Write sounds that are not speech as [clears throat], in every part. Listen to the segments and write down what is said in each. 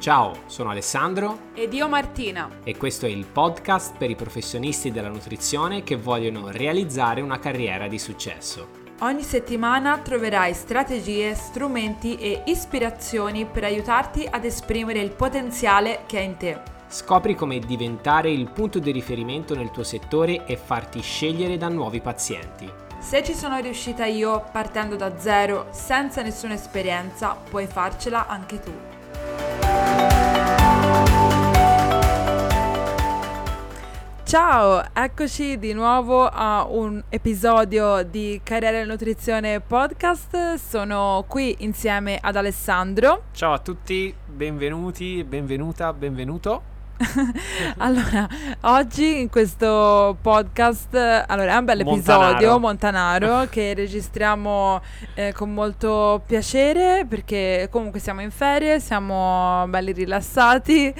Ciao, sono Alessandro ed io Martina e questo è il podcast per i professionisti della nutrizione che vogliono realizzare una carriera di successo. Ogni settimana troverai strategie, strumenti e ispirazioni per aiutarti ad esprimere il potenziale che hai in te. Scopri come diventare il punto di riferimento nel tuo settore e farti scegliere da nuovi pazienti. Se ci sono riuscita io partendo da zero, senza nessuna esperienza, puoi farcela anche tu. Ciao, eccoci di nuovo a un episodio di Carriera e Nutrizione Podcast. Sono qui insieme ad Alessandro. Ciao a tutti, benvenuti, benvenuta, benvenuto. [laughs] [laughs] allora, oggi in questo podcast, allora è un bel episodio montanaro [laughs] che registriamo eh, con molto piacere perché comunque siamo in ferie, siamo belli rilassati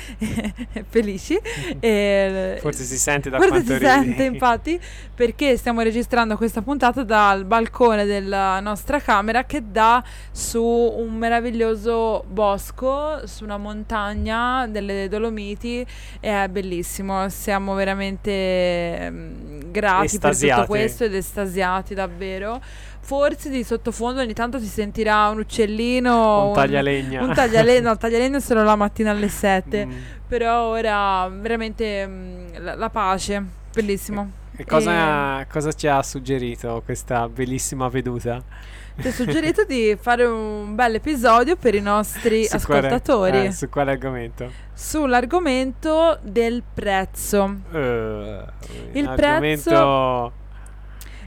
e felici. E, forse si sente da forse si ridi. sente infatti perché stiamo registrando questa puntata dal balcone della nostra camera che dà su un meraviglioso bosco, su una montagna delle Dolomiti è bellissimo, siamo veramente um, grati estasiati. per tutto questo ed estasiati davvero. Forse di sottofondo ogni tanto si sentirà un uccellino, un taglialegna. Un, un taglialegna, no, il taglialegna solo la mattina alle 7, mm. però ora veramente um, la, la, pace, bellissimo. E cosa, e... cosa ci ha suggerito questa bellissima veduta? Ti ho suggerito di fare un bel episodio per i nostri su ascoltatori. Quale, eh, su quale argomento? Sull'argomento del prezzo. Uh, il prezzo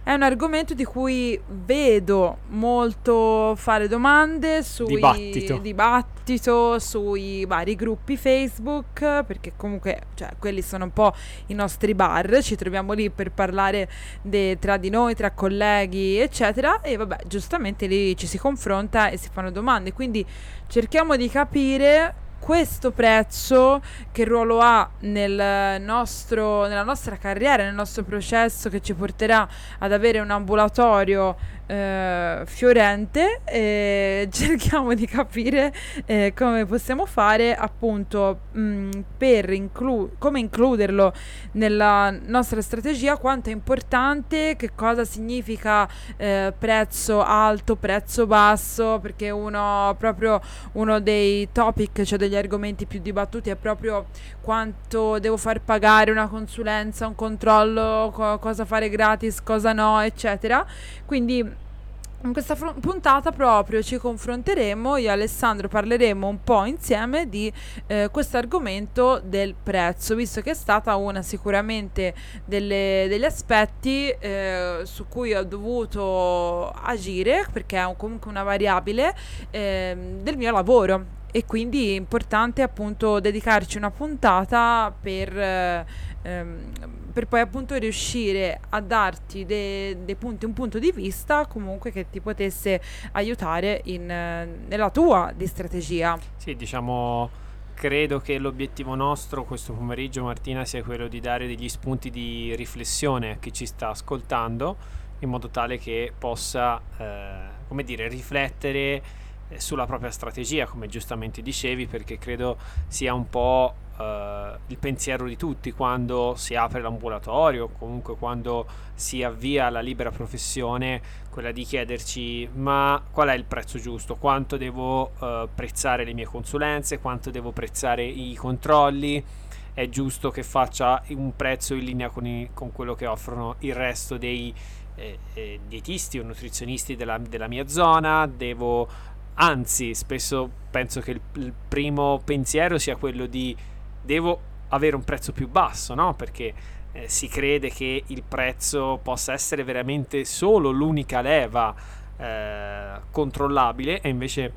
è un argomento di cui vedo molto fare domande sui dibattito, dibattito sui vari gruppi Facebook, perché comunque cioè, quelli sono un po' i nostri bar, ci troviamo lì per parlare de, tra di noi, tra colleghi, eccetera, e vabbè, giustamente lì ci si confronta e si fanno domande, quindi cerchiamo di capire questo prezzo che ruolo ha nel nostro, nella nostra carriera, nel nostro processo che ci porterà ad avere un ambulatorio eh, fiorente e [laughs] cerchiamo di capire eh, come possiamo fare appunto mh, mm, per inclu- come includerlo nella nostra strategia, quanto è importante, che cosa significa eh, prezzo alto, prezzo basso, perché uno proprio uno dei topic, cioè degli argomenti più dibattuti è proprio quanto devo far pagare una consulenza, un controllo, co- cosa fare gratis, cosa no, eccetera. Quindi in questa fr- puntata proprio ci confronteremo, io e Alessandro parleremo un po' insieme di eh, questo argomento del prezzo, visto che è stata una sicuramente delle, degli aspetti eh, su cui ho dovuto agire, perché è un, comunque una variabile eh, del mio lavoro e quindi è importante appunto dedicarci una puntata per, ehm, per poi appunto riuscire a darti dei de punti, un punto di vista comunque che ti potesse aiutare in, nella tua di strategia. Sì, diciamo credo che l'obiettivo nostro questo pomeriggio Martina sia quello di dare degli spunti di riflessione a chi ci sta ascoltando in modo tale che possa eh, come dire riflettere sulla propria strategia, come giustamente dicevi, perché credo sia un po' eh, il pensiero di tutti quando si apre l'ambulatorio, comunque quando si avvia la libera professione, quella di chiederci ma qual è il prezzo giusto, quanto devo eh, prezzare le mie consulenze, quanto devo prezzare i controlli, è giusto che faccia un prezzo in linea con, i, con quello che offrono il resto dei eh, eh, dietisti o nutrizionisti della, della mia zona, devo Anzi, spesso penso che il, il primo pensiero sia quello di devo avere un prezzo più basso, no? Perché eh, si crede che il prezzo possa essere veramente solo l'unica leva eh, controllabile e invece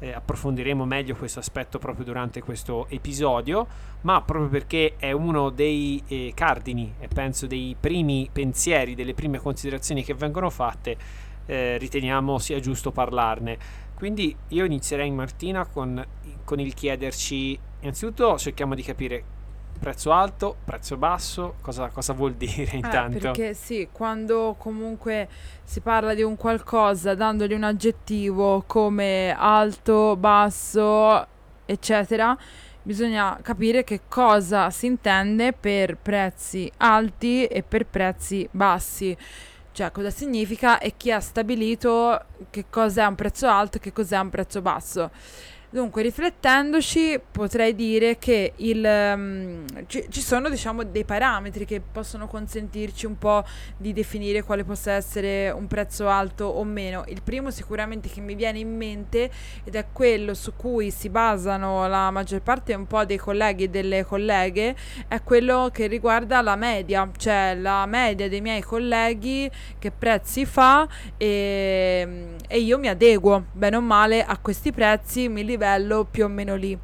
eh, approfondiremo meglio questo aspetto proprio durante questo episodio, ma proprio perché è uno dei eh, cardini e penso dei primi pensieri, delle prime considerazioni che vengono fatte, eh, riteniamo sia giusto parlarne. Quindi io inizierei Martina con, con il chiederci, innanzitutto cerchiamo di capire prezzo alto, prezzo basso, cosa, cosa vuol dire [laughs] intanto? Eh, perché sì, quando comunque si parla di un qualcosa dandogli un aggettivo come alto, basso, eccetera, bisogna capire che cosa si intende per prezzi alti e per prezzi bassi. Cioè, cosa significa e chi ha stabilito che cos'è un prezzo alto e che cos'è un prezzo basso. Dunque, riflettendoci, potrei dire che il, um, ci, ci, sono diciamo, dei parametri che possono consentirci un po' di definire quale possa essere un prezzo alto o meno. Il primo sicuramente che mi viene in mente ed è quello su cui si basano la maggior parte un po' dei colleghi e delle colleghe, è quello che riguarda la media, cioè la media dei miei colleghi che prezzi fa e, e io mi adeguo bene o male a questi prezzi, mi li livello più o meno lì.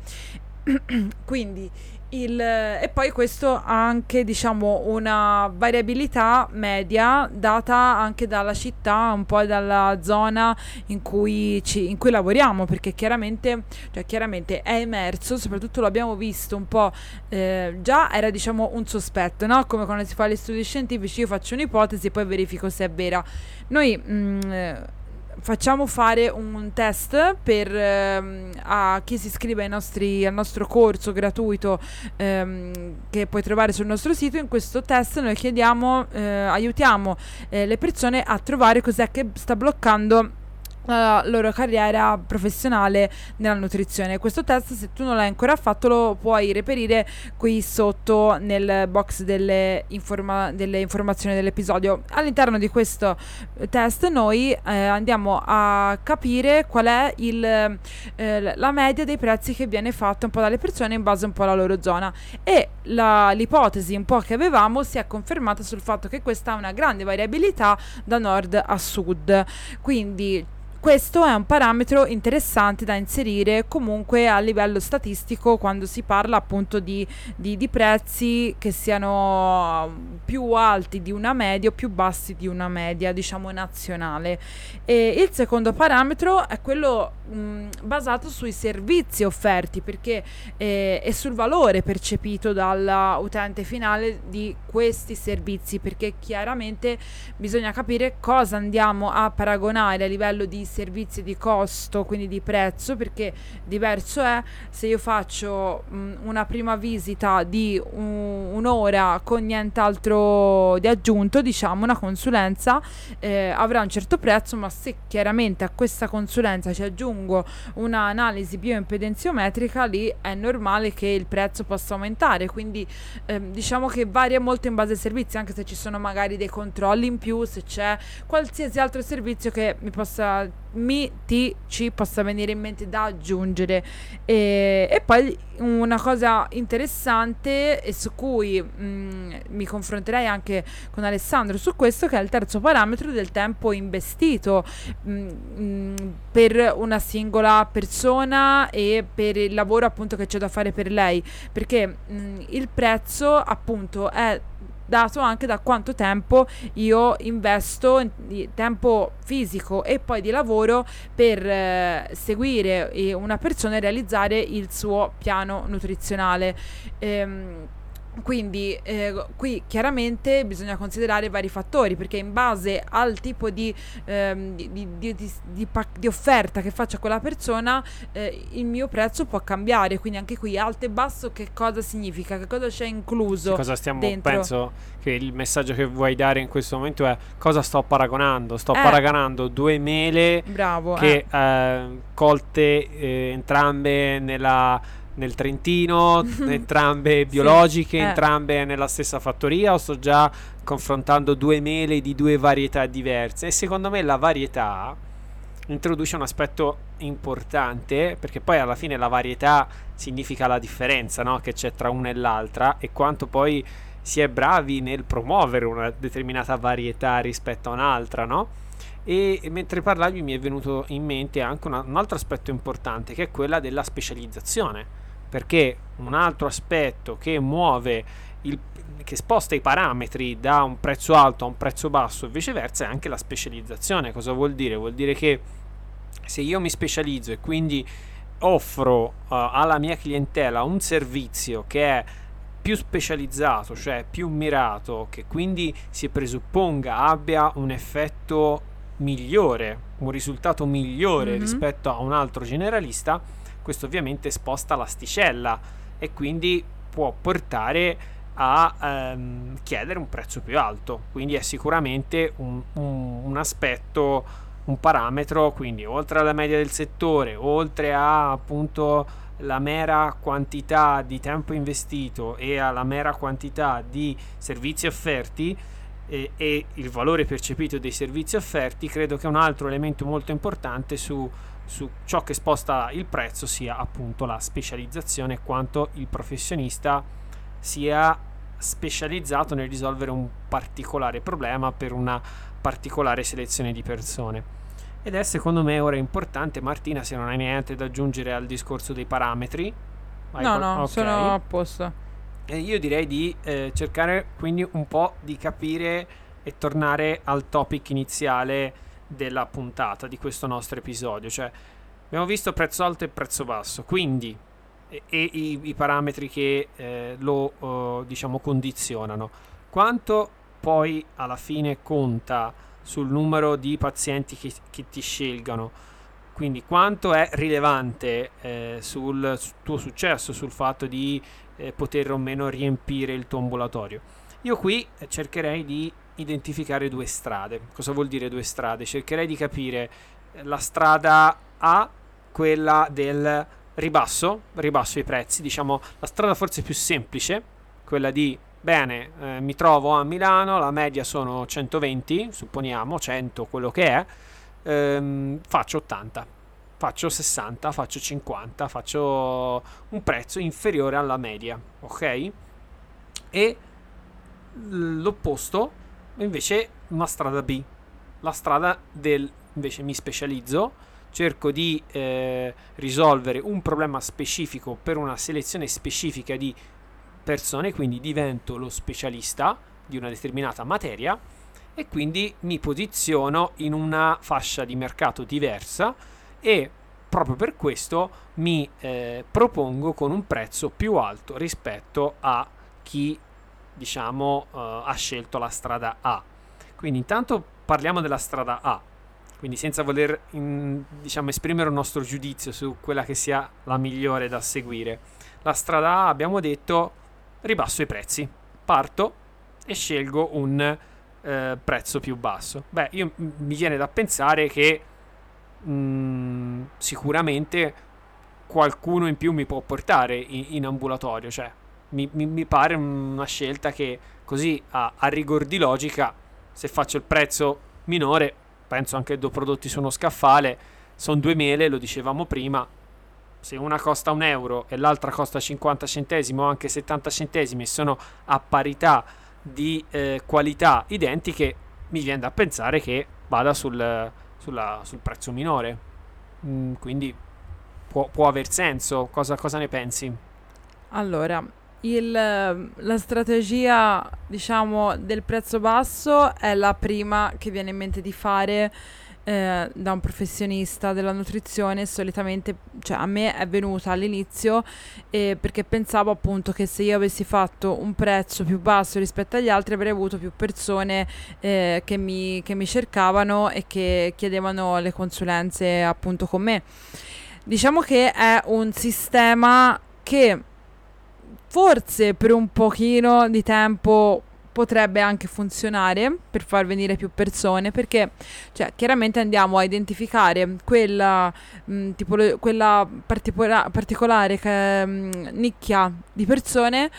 [clears throat] Quindi il, e poi questo ha anche diciamo una variabilità media data anche dalla città, un po' dalla zona in cui, ci, in cui lavoriamo, perché chiaramente, cioè chiaramente è emerso, soprattutto l'abbiamo visto un po', eh, già era diciamo un sospetto, no? come quando si fa gli studi scientifici, io faccio un'ipotesi e poi verifico se è vera. Noi mh, mm, facciamo fare un test per ehm, a chi si iscrive nostri, al nostro corso gratuito ehm, che puoi trovare sul nostro sito. In questo test noi chiediamo, eh, aiutiamo eh, le persone a trovare cos'è che sta bloccando la loro carriera professionale nella nutrizione. Questo test, se tu non l'hai ancora fatto, lo puoi reperire qui sotto nel box delle, informa- delle informazioni dell'episodio. All'interno di questo eh, test noi eh, andiamo a capire qual è il, eh, la media dei prezzi che viene fatta un po' dalle persone in base un po' alla loro zona e la, l'ipotesi un po' che avevamo si è confermata sul fatto che questa ha una grande variabilità da nord a sud. Quindi questo è un parametro interessante da inserire comunque a livello statistico quando si parla appunto di, di, di prezzi che siano più alti di una media o più bassi di una media, diciamo nazionale. E il secondo parametro è quello mh, basato sui servizi offerti perché eh, e sul valore percepito dall'utente finale di questi servizi perché chiaramente bisogna capire cosa andiamo a paragonare a livello di servizi di costo, quindi di prezzo, perché diverso è se io faccio mh, una prima visita di un, un'ora con nient'altro di aggiunto, diciamo una consulenza eh, avrà un certo prezzo, ma se chiaramente a questa consulenza ci aggiungo un'analisi bioimpedenziometrica, lì è normale che il prezzo possa aumentare, quindi eh, diciamo che varia molto in base ai servizi, anche se ci sono magari dei controlli in più, se c'è qualsiasi altro servizio che mi possa mi, ci possa venire in mente da aggiungere. E, e poi una cosa interessante e su cui mh, mm, mi confronterei anche con Alessandro su questo, che è il terzo parametro del tempo investito mh, mm, mh, mm, per una singola persona e per il lavoro appunto che c'è da fare per lei, perché il prezzo appunto è dato anche da quanto tempo io investo di tempo fisico e poi di lavoro per eh, seguire eh, una persona e realizzare il suo piano nutrizionale. Ehm, quindi eh, qui chiaramente bisogna considerare vari fattori perché in base al tipo di, ehm, di, di, di offerta che faccia quella persona eh, il mio prezzo può cambiare quindi anche qui alto e basso che cosa significa che cosa c'è incluso che cosa stiamo dentro. penso che il messaggio che vuoi dare in questo momento è cosa sto paragonando sto eh. paragonando due mele Bravo, che eh. eh colte eh, entrambe nella nel Trentino, [laughs] entrambe biologiche, sì, eh. entrambe nella stessa fattoria o sto già confrontando due mele di due varietà diverse? E secondo me la varietà introduce un aspetto importante perché poi alla fine la varietà significa la differenza no? che c'è tra una e l'altra e quanto poi si è bravi nel promuovere una determinata varietà rispetto a un'altra, no? E, mentre parlavi mi è venuto in mente anche una, un altro aspetto importante che è quella della specializzazione perché un altro aspetto che muove il, che sposta i parametri da un prezzo alto a un prezzo basso e viceversa è anche la specializzazione. Cosa vuol dire? Vuol dire che se io mi specializzo e quindi offro uh, alla mia clientela un servizio che è più specializzato, cioè più mirato, che quindi si presupponga abbia un effetto migliore, un risultato migliore mm-hmm. rispetto a un altro generalista, questo ovviamente sposta l'asticella e quindi può portare a ehm, chiedere un prezzo più alto. Quindi è sicuramente un, un, un aspetto, un parametro, quindi oltre alla media del settore, oltre a appunto la mera quantità di tempo investito e alla mera quantità di servizi offerti e, e, il valore percepito dei servizi offerti, credo che un altro elemento molto importante su, su ciò che sposta il prezzo sia appunto la specializzazione, quanto il professionista sia specializzato nel risolvere un particolare problema per una particolare selezione di persone. Ed è secondo me ora importante, Martina, se non hai niente da aggiungere al discorso dei parametri. no, qual- no, okay. sono a posto. E io direi di eh, cercare quindi un po' di capire e tornare al topic iniziale della puntata di questo nostro episodio. Cioè, abbiamo visto prezzo alto e prezzo basso, quindi e, e i, i, parametri che eh, lo uh, diciamo condizionano. Quanto poi alla fine conta sul numero di pazienti che, che ti scelgano. Quindi quanto è rilevante eh, sul tuo successo, sul fatto di eh, poter o meno riempire il tuo ambulatorio. Io qui cercherei di identificare due strade. Cosa vuol dire due strade? Cercherei di capire eh, la strada A, quella del ribasso, ribasso i prezzi, diciamo la strada forse più semplice, quella di Bene, eh, mi trovo a Milano, la media sono 120, supponiamo, 100 quello che è, ehm, faccio 80, faccio 60, faccio 50, faccio un prezzo inferiore alla media, ok? E l'opposto invece una strada B, la strada del invece mi specializzo, cerco di eh, risolvere un problema specifico per una selezione specifica di persone, quindi divento lo specialista di una determinata materia e quindi mi posiziono in una fascia di mercato diversa e proprio per questo mi eh, propongo con un prezzo più alto rispetto a chi diciamo eh, ha scelto la strada A. Quindi intanto parliamo della strada A, quindi senza voler in, diciamo, esprimere un nostro giudizio su quella che sia la migliore da seguire. La strada A abbiamo detto ribasso i prezzi. Parto e scelgo un eh, prezzo più basso. Beh, io, mi viene da pensare che mh, mm, sicuramente qualcuno in più mi può portare in, in ambulatorio, cioè mi, mi, mi, pare una scelta che così a, a, rigor di logica, se faccio il prezzo minore, penso anche due prodotti su uno scaffale, sono due mele, lo dicevamo prima, se una costa un euro e l'altra costa 50 centesimi o anche 70 centesimi e sono a parità di eh, qualità identiche, mi viene da pensare che vada sul, sulla, sul prezzo minore. Mm, quindi può, può, aver senso. Cosa, cosa ne pensi? Allora, il, la strategia diciamo del prezzo basso è la prima che viene in mente di fare eh, da un professionista della nutrizione solitamente cioè a me è venuta all'inizio eh, perché pensavo appunto che se io avessi fatto un prezzo più basso rispetto agli altri avrei avuto più persone eh, che, mi, che mi cercavano e che chiedevano le consulenze appunto con me. Diciamo che è un sistema che forse per un pochino di tempo potrebbe anche funzionare per far venire più persone perché cioè, chiaramente andiamo a identificare quella, mh, mm, tipo, quella particola- particolare che, mh, mm, nicchia di persone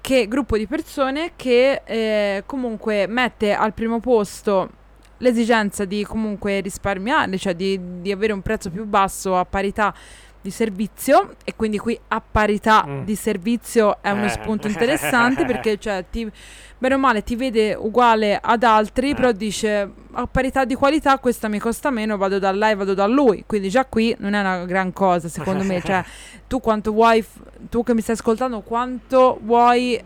che gruppo di persone che eh, comunque mette al primo posto l'esigenza di comunque risparmiare, cioè di, di avere un prezzo più basso a parità di servizio e quindi qui a parità mm. di servizio è uno eh. spunto interessante perché cioè ti, bene o male ti vede uguale ad altri eh. però dice a parità di qualità questa mi costa meno vado da lei vado da lui quindi già qui non è una gran cosa secondo me cioè tu quanto vuoi tu che mi stai ascoltando quanto vuoi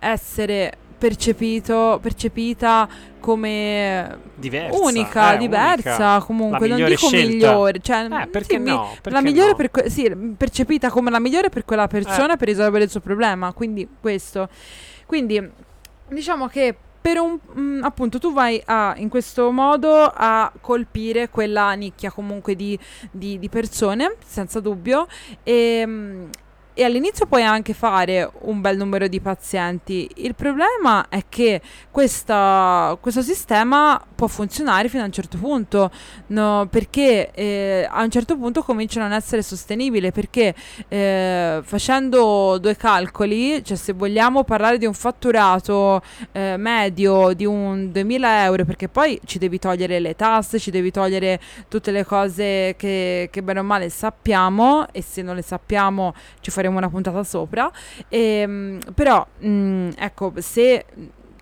essere percepito, percepita come diversa, unica, eh, diversa, unica. comunque non dico scelta. migliore, cioè eh, perché sì, no? Perché la migliore no? per que- sì, percepita come la migliore per quella persona eh. per risolvere il suo problema, quindi questo. Quindi diciamo che per un mh, mm, appunto tu vai a in questo modo a colpire quella nicchia comunque di, di, di persone senza dubbio e, mh, mm, e all'inizio puoi anche fare un bel numero di pazienti. Il problema è che questa, questo sistema può funzionare fino a un certo punto, no, perché eh, a un certo punto comincia a non essere sostenibile, perché eh, facendo due calcoli, cioè se vogliamo parlare di un fatturato eh, medio di un 2000 euro, perché poi ci devi togliere le tasse, ci devi togliere tutte le cose che, che bene o male sappiamo e se non le sappiamo ci faremo faremo una puntata sopra. E, ehm, però, mh, mm, ecco, se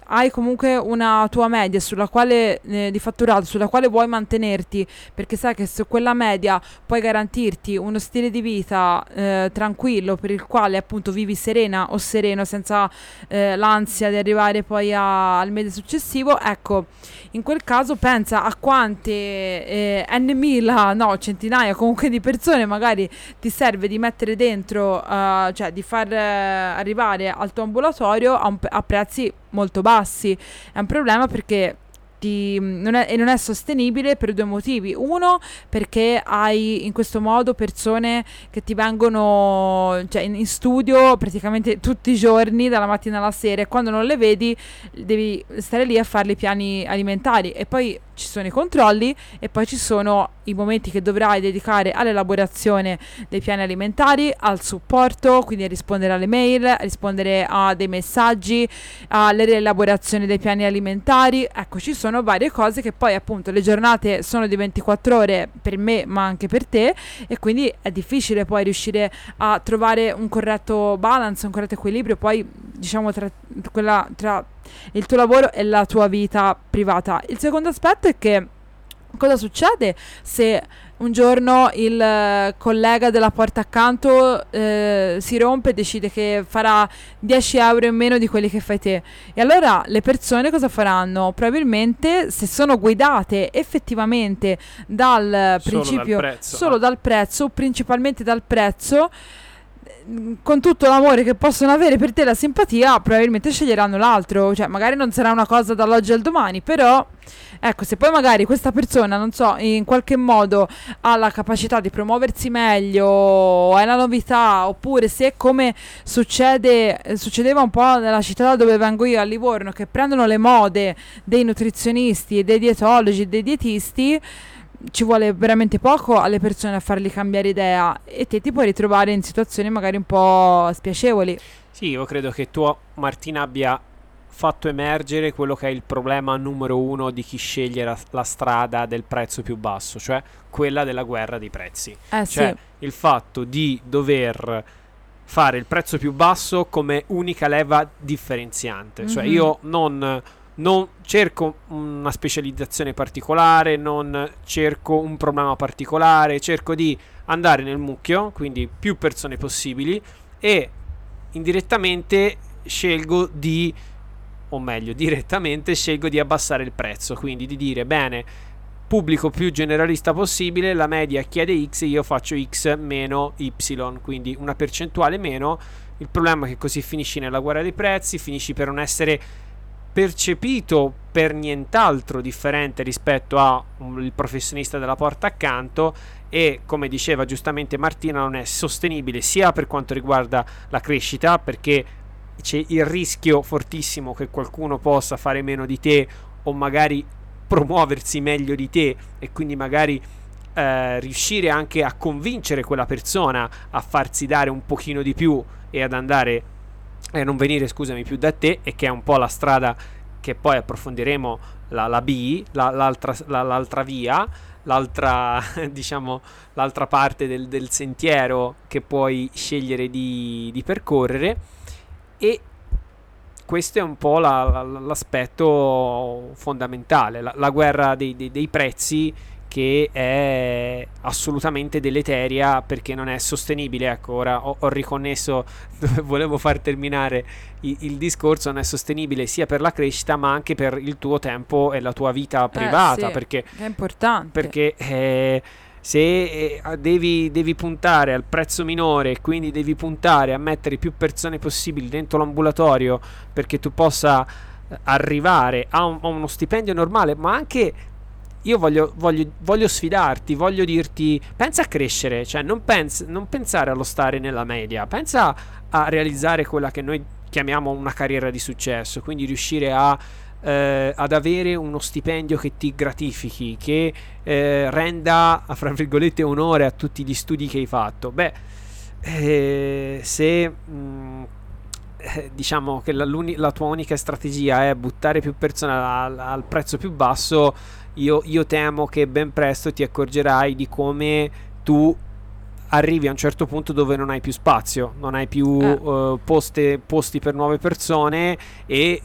hai comunque una tua media sulla quale, eh, di fatturato sulla quale vuoi mantenerti perché sai che su quella media puoi garantirti uno stile di vita eh, tranquillo per il quale appunto vivi serena o sereno senza eh, l'ansia di arrivare poi a, al mese successivo. Ecco in quel caso pensa a quante eh, n mila no centinaia comunque di persone magari ti serve di mettere dentro uh, cioè di far uh, arrivare al tuo ambulatorio a, un, a prezzi molto bassi. È un problema perché ti, non è, non è sostenibile per due motivi. Uno, perché hai in questo modo persone che ti vengono cioè in, in, studio praticamente tutti i giorni, dalla mattina alla sera, e quando non le vedi devi stare lì a fare i piani alimentari. E poi ci sono i controlli e poi ci sono i momenti che dovrai dedicare all'elaborazione dei piani alimentari, al supporto, quindi a rispondere alle mail, a rispondere a dei messaggi, alle rielaborazioni dei piani alimentari. Ecco, ci sono varie cose che poi appunto le giornate sono di 24 ore per me ma anche per te e quindi è difficile poi riuscire a trovare un corretto balance, un corretto equilibrio poi diciamo tra, quella, tra il tuo lavoro e la tua vita privata. Il secondo aspetto è che cosa succede se un giorno il uh, collega della porta accanto uh, si rompe e decide che farà 10 euro in meno di quelli che fai te. E allora le persone cosa faranno? Probabilmente se sono guidate effettivamente dal solo principio, dal solo dal prezzo, principalmente dal prezzo, con tutto l'amore che possono avere per te la simpatia, probabilmente sceglieranno l'altro. Cioè, magari non sarà una cosa dall'oggi al domani, però. Ecco, se poi magari questa persona, non so, in qualche modo ha la capacità di promuoversi meglio, è la novità, oppure se come succede, succedeva un po' nella città dove vengo io, a Livorno, che prendono le mode dei nutrizionisti, dei dietologi, dei dietisti, ci vuole veramente poco alle persone a fargli cambiare idea e te ti puoi ritrovare in situazioni magari un po' spiacevoli. Sì, io credo che tu, Martina, abbia fatto emergere quello che è il problema numero uno di chi sceglie la, la strada del prezzo più basso, cioè quella della guerra dei prezzi. Eh, cioè sì. il fatto di dover fare il prezzo più basso come unica leva differenziante. Mm-hmm. Cioè mhm. io non non cerco una specializzazione particolare, non cerco un problema particolare, cerco di andare nel mucchio, quindi più persone possibili e indirettamente scelgo di o meglio, direttamente scelgo di abbassare il prezzo, quindi di dire bene, pubblico più generalista possibile, la media chiede X, io faccio X meno Y, quindi una percentuale meno. Il problema è che così finisci nella guerra dei prezzi, finisci per non essere percepito per nient'altro differente rispetto al professionista della porta accanto e come diceva giustamente Martina non è sostenibile sia per quanto riguarda la crescita perché c'è il rischio fortissimo che qualcuno possa fare meno di te o magari promuoversi meglio di te e quindi magari eh, riuscire anche a convincere quella persona a farsi dare un pochino di più e ad andare e non venire, scusami, più da te e che è un po' la strada che poi approfondiremo la, la B, la, l'altra, la, l'altra via, l'altra, [laughs] diciamo, l'altra parte del, del, sentiero che puoi scegliere di, di percorrere. E questo è un po' la, l'aspetto fondamentale, la, guerra dei, dei, dei prezzi che è assolutamente deleteria perché non è sostenibile. Ecco, ora ho, ho riconnesso [laughs] dove volevo far terminare il, il, discorso, non è sostenibile sia per la crescita ma anche per il tuo tempo e la tua vita eh, privata. Eh, sì, perché è importante. Perché eh, se eh, devi, devi, puntare al prezzo minore e quindi devi puntare a mettere più persone possibili dentro l'ambulatorio perché tu possa arrivare a, un, a uno stipendio normale, ma anche io voglio, voglio, voglio, sfidarti, voglio dirti, pensa a crescere, cioè non, pens- non, pensare allo stare nella media, pensa a realizzare quella che noi chiamiamo una carriera di successo, quindi riuscire a, eh, ad avere uno stipendio che ti gratifichi, che eh, renda, fra virgolette, onore a tutti gli studi che hai fatto. Beh, eh, se... Mh, mm, eh, diciamo che la, la, tua unica strategia è buttare più persone al, al prezzo più basso, io, io temo che ben presto ti accorgerai di come tu arrivi a un certo punto dove non hai più spazio, non hai più eh. uh, poste, posti per nuove persone e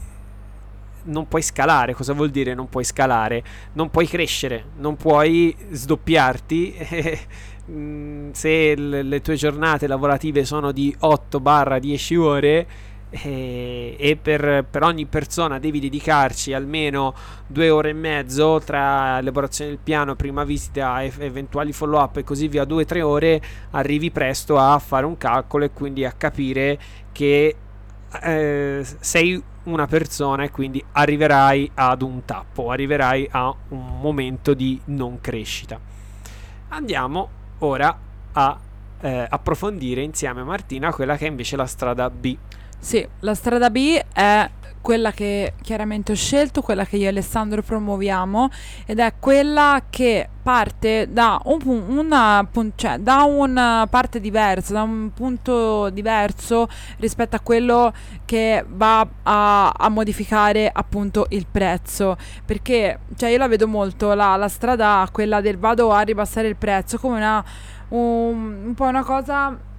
non puoi scalare. Cosa vuol dire non puoi scalare? Non puoi crescere, non puoi sdoppiarti. [laughs] Mm, se le, le tue giornate lavorative sono di 8-10 ore, e, e per, per, ogni persona devi dedicarci almeno due ore e mezzo tra elaborazione del piano, prima visita, e eventuali follow up e così via, due o tre ore, arrivi presto a fare un calcolo e quindi a capire che eh, sei una persona e quindi arriverai ad un tappo, arriverai a un momento di non crescita. Andiamo ora a eh, approfondire insieme a Martina quella che è invece la strada B. Sì, la strada B è quella che chiaramente ho scelto, quella che io e Alessandro promuoviamo ed è quella che parte da, un, una, cioè, da una parte diversa, da un punto diverso rispetto a quello che va a, a modificare appunto il prezzo. Perché cioè, io la vedo molto la, la strada quella del vado a ribassare il prezzo come una un, un po' una cosa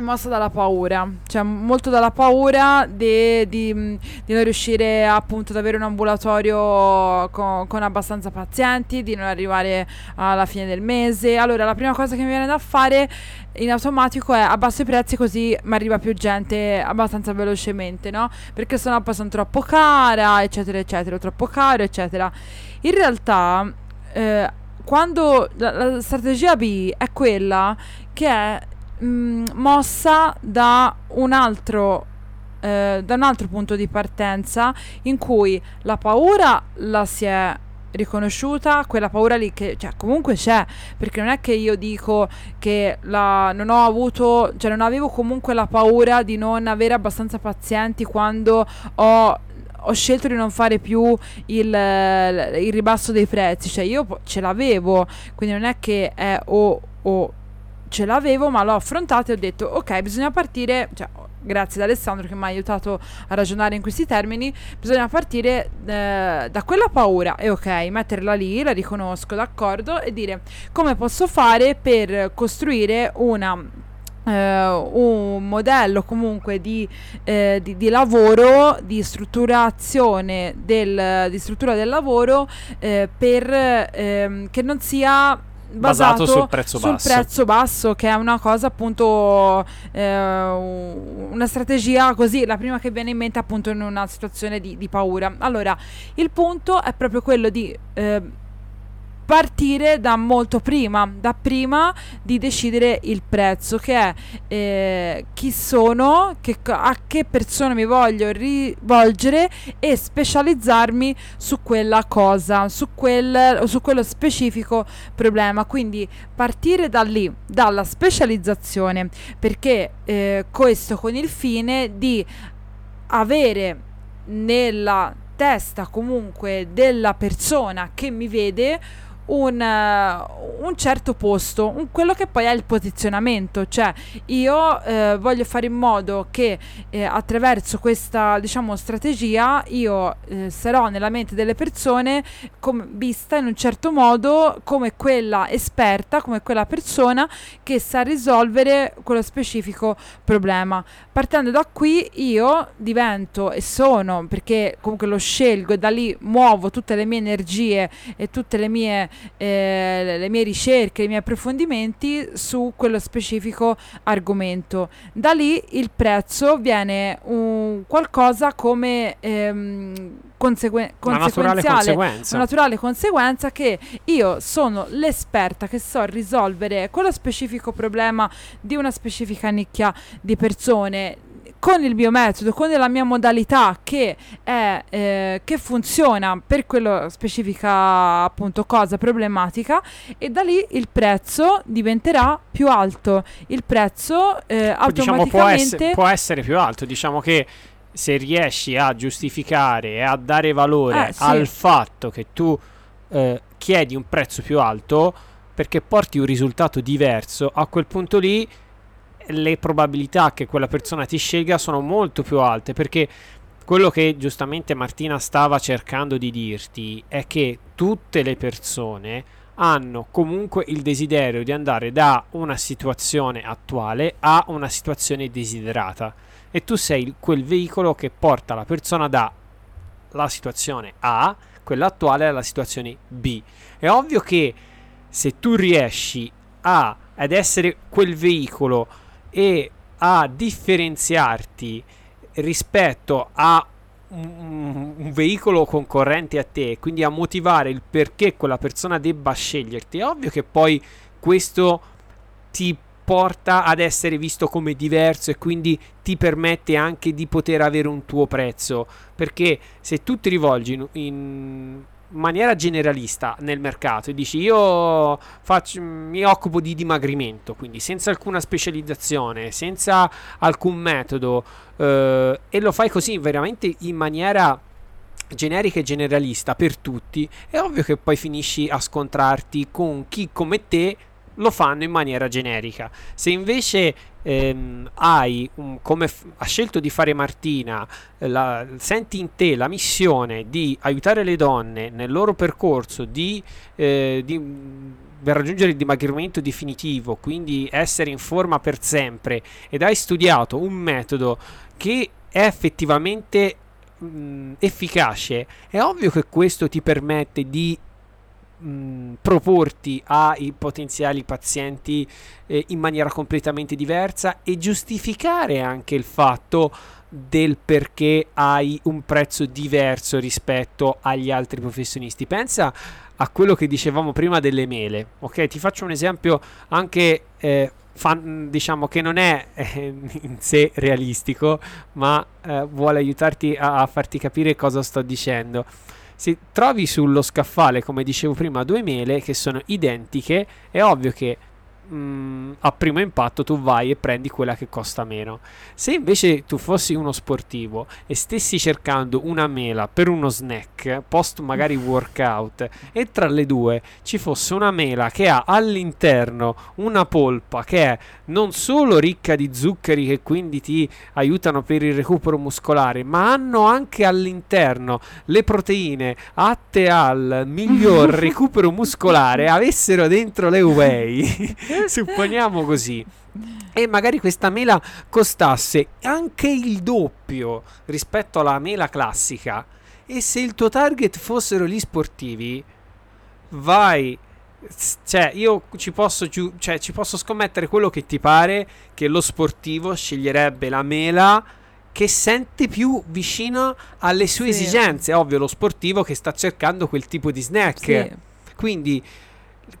mossa dalla paura, cioè molto dalla paura di, di, di, non riuscire appunto ad avere un ambulatorio con, con, abbastanza pazienti, di non arrivare alla fine del mese. Allora la prima cosa che mi viene da fare in automatico è abbasso i prezzi così mi arriva più gente abbastanza velocemente, no? Perché sennò poi sono troppo cara, eccetera, eccetera, troppo caro, eccetera. In realtà... Eh, quando la, la strategia B è quella che è mh, mm, mossa da un altro eh, da un altro punto di partenza in cui la paura la si è riconosciuta quella paura lì che cioè, comunque c'è perché non è che io dico che la, non ho avuto cioè non avevo comunque la paura di non avere abbastanza pazienti quando ho ho scelto di non fare più il, il ribasso dei prezzi. Cioè io ce l'avevo quindi non è che è o, o ce l'avevo, ma l'ho affrontato e ho detto ok, bisogna partire, cioè, grazie ad Alessandro che mi ha aiutato a ragionare in questi termini, bisogna partire eh, da quella paura. E ok, metterla lì, la riconosco, d'accordo, e dire come posso fare per costruire una Uh, un modello comunque di, uh, di, di, lavoro, di strutturazione del, di struttura del lavoro uh, per ehm, che non sia basato, basato sul, prezzo, sul basso. prezzo basso, che è una cosa appunto, eh, una strategia così, la prima che viene in mente appunto in una situazione di, di paura. Allora, il punto è proprio quello di... Eh, partire da molto prima, da prima di decidere il prezzo, che è eh, chi sono, che, a che persona mi voglio rivolgere e specializzarmi su quella cosa, su, quel, su quello specifico problema. Quindi partire da lì, dalla specializzazione, perché eh, questo con il fine di avere nella testa comunque della persona che mi vede un, uh, un certo posto, un, quello che poi è il posizionamento, cioè io eh, voglio fare in modo che eh, attraverso questa diciamo strategia io eh, sarò nella mente delle persone com- vista in un certo modo come quella esperta, come quella persona che sa risolvere quello specifico problema. Partendo da qui io divento e sono, perché comunque lo scelgo e da lì muovo tutte le mie energie e tutte le mie eh, le mie ricerche, i miei approfondimenti su quello specifico argomento. Da lì il prezzo viene un qualcosa come ehm, consegue- una naturale. Una naturale conseguenza che io sono l'esperta che so risolvere quello specifico problema di una specifica nicchia di persone con il mio metodo, con la mia modalità che, è, eh, che funziona per quella specifica appunto cosa problematica e da lì il prezzo diventerà più alto. Il prezzo eh, automaticamente... Diciamo, può, essere, può essere più alto, diciamo che se riesci a giustificare e a dare valore eh, sì. al fatto che tu eh, chiedi un prezzo più alto perché porti un risultato diverso, a quel punto lì le probabilità che quella persona ti scelga sono molto più alte perché quello che giustamente Martina stava cercando di dirti è che tutte le persone hanno comunque il desiderio di andare da una situazione attuale a una situazione desiderata e tu sei quel veicolo che porta la persona dalla situazione A, quella attuale, alla situazione B. È ovvio che se tu riesci a, ad essere quel veicolo e a differenziarti rispetto a un, un, veicolo concorrente a te, quindi a motivare il perché quella persona debba sceglierti, è ovvio che poi questo ti porta ad essere visto come diverso e quindi ti permette anche di poter avere un tuo prezzo, perché se tu ti rivolgi in, in maniera generalista nel mercato e dici io faccio, mi occupo di dimagrimento, quindi senza alcuna specializzazione, senza alcun metodo eh, e lo fai così veramente in maniera generica e generalista per tutti, è ovvio che poi finisci a scontrarti con chi come te lo fanno in maniera generica. Se invece ehm, hai, um, come f- ha scelto di fare Martina, la, senti in te la missione di aiutare le donne nel loro percorso di, eh, di per raggiungere il dimagrimento definitivo, quindi essere in forma per sempre, ed hai studiato un metodo che è effettivamente mh, efficace, è ovvio che questo ti permette di mh, proporti ai potenziali pazienti eh, in maniera completamente diversa e giustificare anche il fatto del perché hai un prezzo diverso rispetto agli altri professionisti. Pensa a quello che dicevamo prima delle mele, ok? Ti faccio un esempio anche eh, fan, diciamo che non è [laughs] eh, in sé realistico, ma eh, vuole aiutarti a, a farti capire cosa sto dicendo se trovi sullo scaffale, come dicevo prima, due mele che sono identiche, è ovvio che mh, mm, a primo impatto tu vai e prendi quella che costa meno. Se invece tu fossi uno sportivo e stessi cercando una mela per uno snack post magari workout e tra le due ci fosse una mela che ha all'interno una polpa che è non solo ricca di zuccheri che quindi ti aiutano per il recupero muscolare, ma hanno anche all'interno le proteine atte al miglior [laughs] recupero muscolare, avessero dentro le whey [laughs] [laughs] supponiamo così. E magari questa mela costasse anche il doppio rispetto alla mela classica. E se il tuo target fossero gli sportivi, vai. Cioè, io ci posso, giu- cioè, ci posso scommettere quello che ti pare che lo sportivo sceglierebbe la mela che sente più vicino alle sue sì. esigenze. Ovvio, lo sportivo che sta cercando quel tipo di snack. Sì. Quindi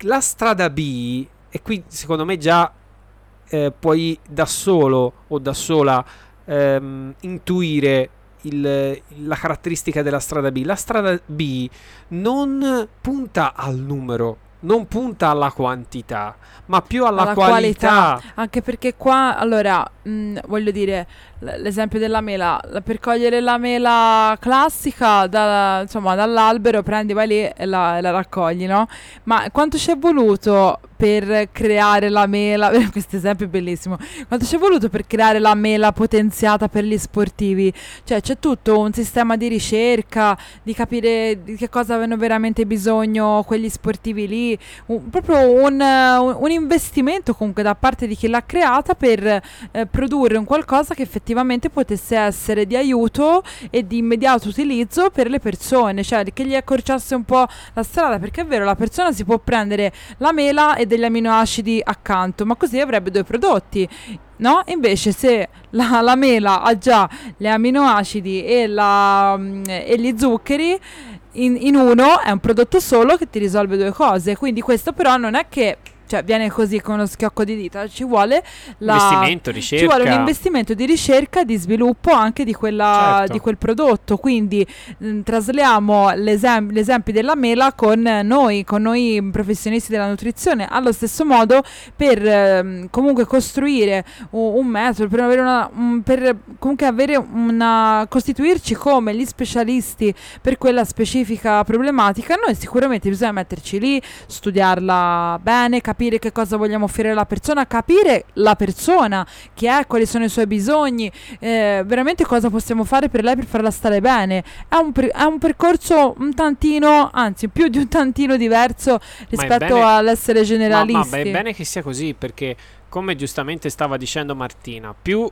la strada B e qui secondo me già eh, puoi da solo o da sola ehm, intuire il, la caratteristica della strada B. La strada B non punta al numero, non punta alla quantità, ma più alla, alla qualità. qualità. Anche perché qua, allora, mh, mm, voglio dire, l'esempio della mela, per cogliere la mela classica da, insomma, dall'albero prendi, vai lì e la, e la raccogli, no? Ma quanto ci è voluto per creare la mela, [laughs] questo esempio è bellissimo, quanto ci è voluto per creare la mela potenziata per gli sportivi? Cioè c'è tutto un sistema di ricerca, di capire di che cosa avevano veramente bisogno quegli sportivi lì, un, proprio un, un, investimento comunque da parte di chi l'ha creata per eh, produrre un qualcosa che effettivamente potesse essere di aiuto e di immediato utilizzo per le persone, cioè che gli accorciasse un po' la strada, perché è vero, la persona si può prendere la mela e degli aminoacidi accanto, ma così avrebbe due prodotti. No? Invece se la, la mela ha già gli aminoacidi e, la, e gli zuccheri, in, in, uno è un prodotto solo che ti risolve due cose. Quindi questo però non è che cioè viene così con uno schiocco di dita, ci vuole la. Ci vuole un investimento di ricerca, di sviluppo anche di, quella, Certo. di quel prodotto. Quindi mh, trasliamo l'esem- l'esempio della mela con noi, con noi professionisti della nutrizione. Allo stesso modo, per ehm, comunque costruire un, un metodo, per avere una, un- per comunque avere una costituirci come gli specialisti per quella specifica problematica, noi sicuramente bisogna metterci lì, studiarla bene, capire che cosa vogliamo offrire alla persona, capire la persona, chi è, quali sono i suoi bisogni, eh, veramente cosa possiamo fare per lei per farla stare bene. È un, per- è un percorso un tantino, anzi più di un tantino diverso rispetto bene- all'essere Ma, generalisti. ma è bene che sia così perché, come giustamente stava dicendo Martina, più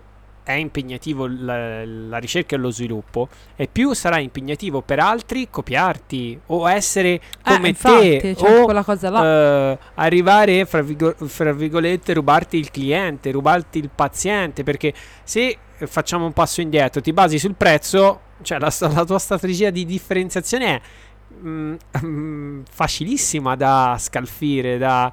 è impegnativo la, la ricerca e lo sviluppo e più sarà impegnativo per altri copiarti o essere Eh, come infatti, te c'è o eh, arrivare fra, virgo- fra virgolette rubarti il cliente rubarti il paziente perché se eh, facciamo un passo indietro ti basi sul prezzo cioè la, la tua strategia di differenziazione è mm, [laughs] mm, facilissima da scalfire da,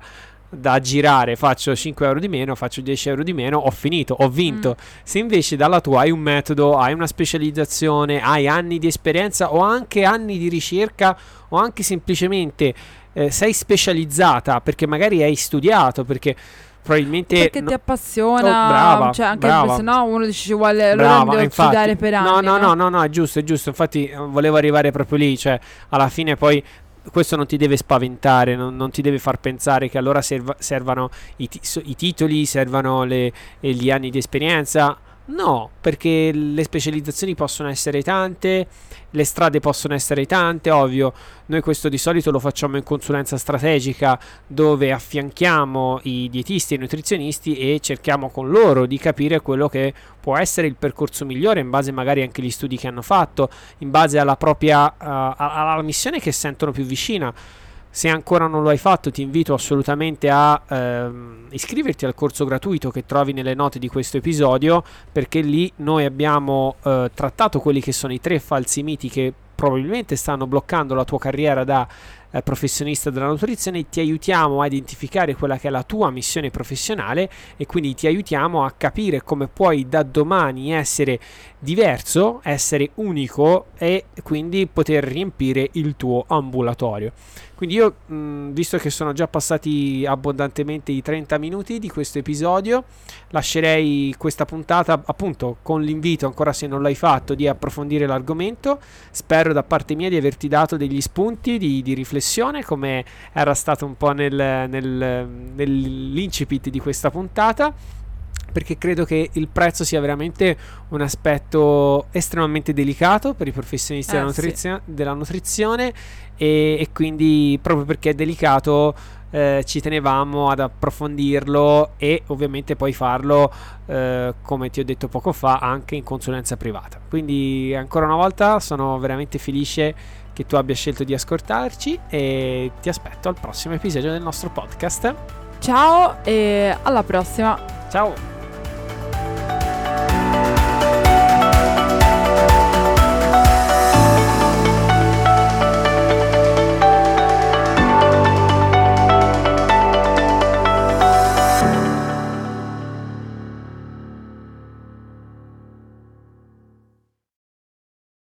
da girare faccio 5 euro di meno faccio 10 euro di meno ho finito ho vinto Mm. se invece dalla tua hai un metodo, hai una specializzazione, hai anni di esperienza o anche anni di ricerca o anche semplicemente eh, sei specializzata perché magari hai studiato, perché probabilmente... perché no- ti appassiona, Oh, brava, cioè anche brava. se no uno dice vuole allora Brava, devo infatti. studiare per anni. No, no, no, no, no, è giusto, è giusto. Infatti eh, volevo arrivare proprio lì, cioè alla fine poi questo non ti deve spaventare, non, non ti deve far pensare che allora serva- servano i, so- i titoli, servano le- gli anni di esperienza. No, perché le specializzazioni possono essere tante, le strade possono essere tante, ovvio. Noi questo di solito lo facciamo in consulenza strategica dove affianchiamo i dietisti e i nutrizionisti e cerchiamo con loro di capire quello che può essere il percorso migliore in base magari anche agli studi che hanno fatto, in base alla propria uh, alla missione che sentono più vicina. Se ancora non lo hai fatto, ti invito assolutamente a ehm, iscriverti al corso gratuito che trovi nelle note di questo episodio, perché lì noi abbiamo eh, trattato quelli che sono i tre falsi miti che probabilmente stanno bloccando la tua carriera da eh, professionista della nutrizione. Ti aiutiamo a identificare quella che è la tua missione professionale e quindi ti aiutiamo a capire come puoi da domani essere diverso, essere unico e quindi poter riempire il tuo ambulatorio. Quindi io, mh, visto che sono già passati abbondantemente i 30 minuti di questo episodio, lascerei questa puntata appunto con l'invito, ancora se non l'hai fatto, di approfondire l'argomento. Spero da parte mia di averti dato degli spunti di, di riflessione, come era stato un po' nel, nel, nell'incipit di questa puntata perché credo che il prezzo sia veramente un aspetto estremamente delicato per i professionisti Eh, della, sì. nutrizio- della nutrizione e, e quindi proprio perché è delicato eh, ci tenevamo ad approfondirlo e ovviamente poi farlo eh, come ti ho detto poco fa anche in consulenza privata quindi ancora una volta sono veramente felice che tu abbia scelto di ascoltarci e ti aspetto al prossimo episodio del nostro podcast Ciao e alla prossima. ciao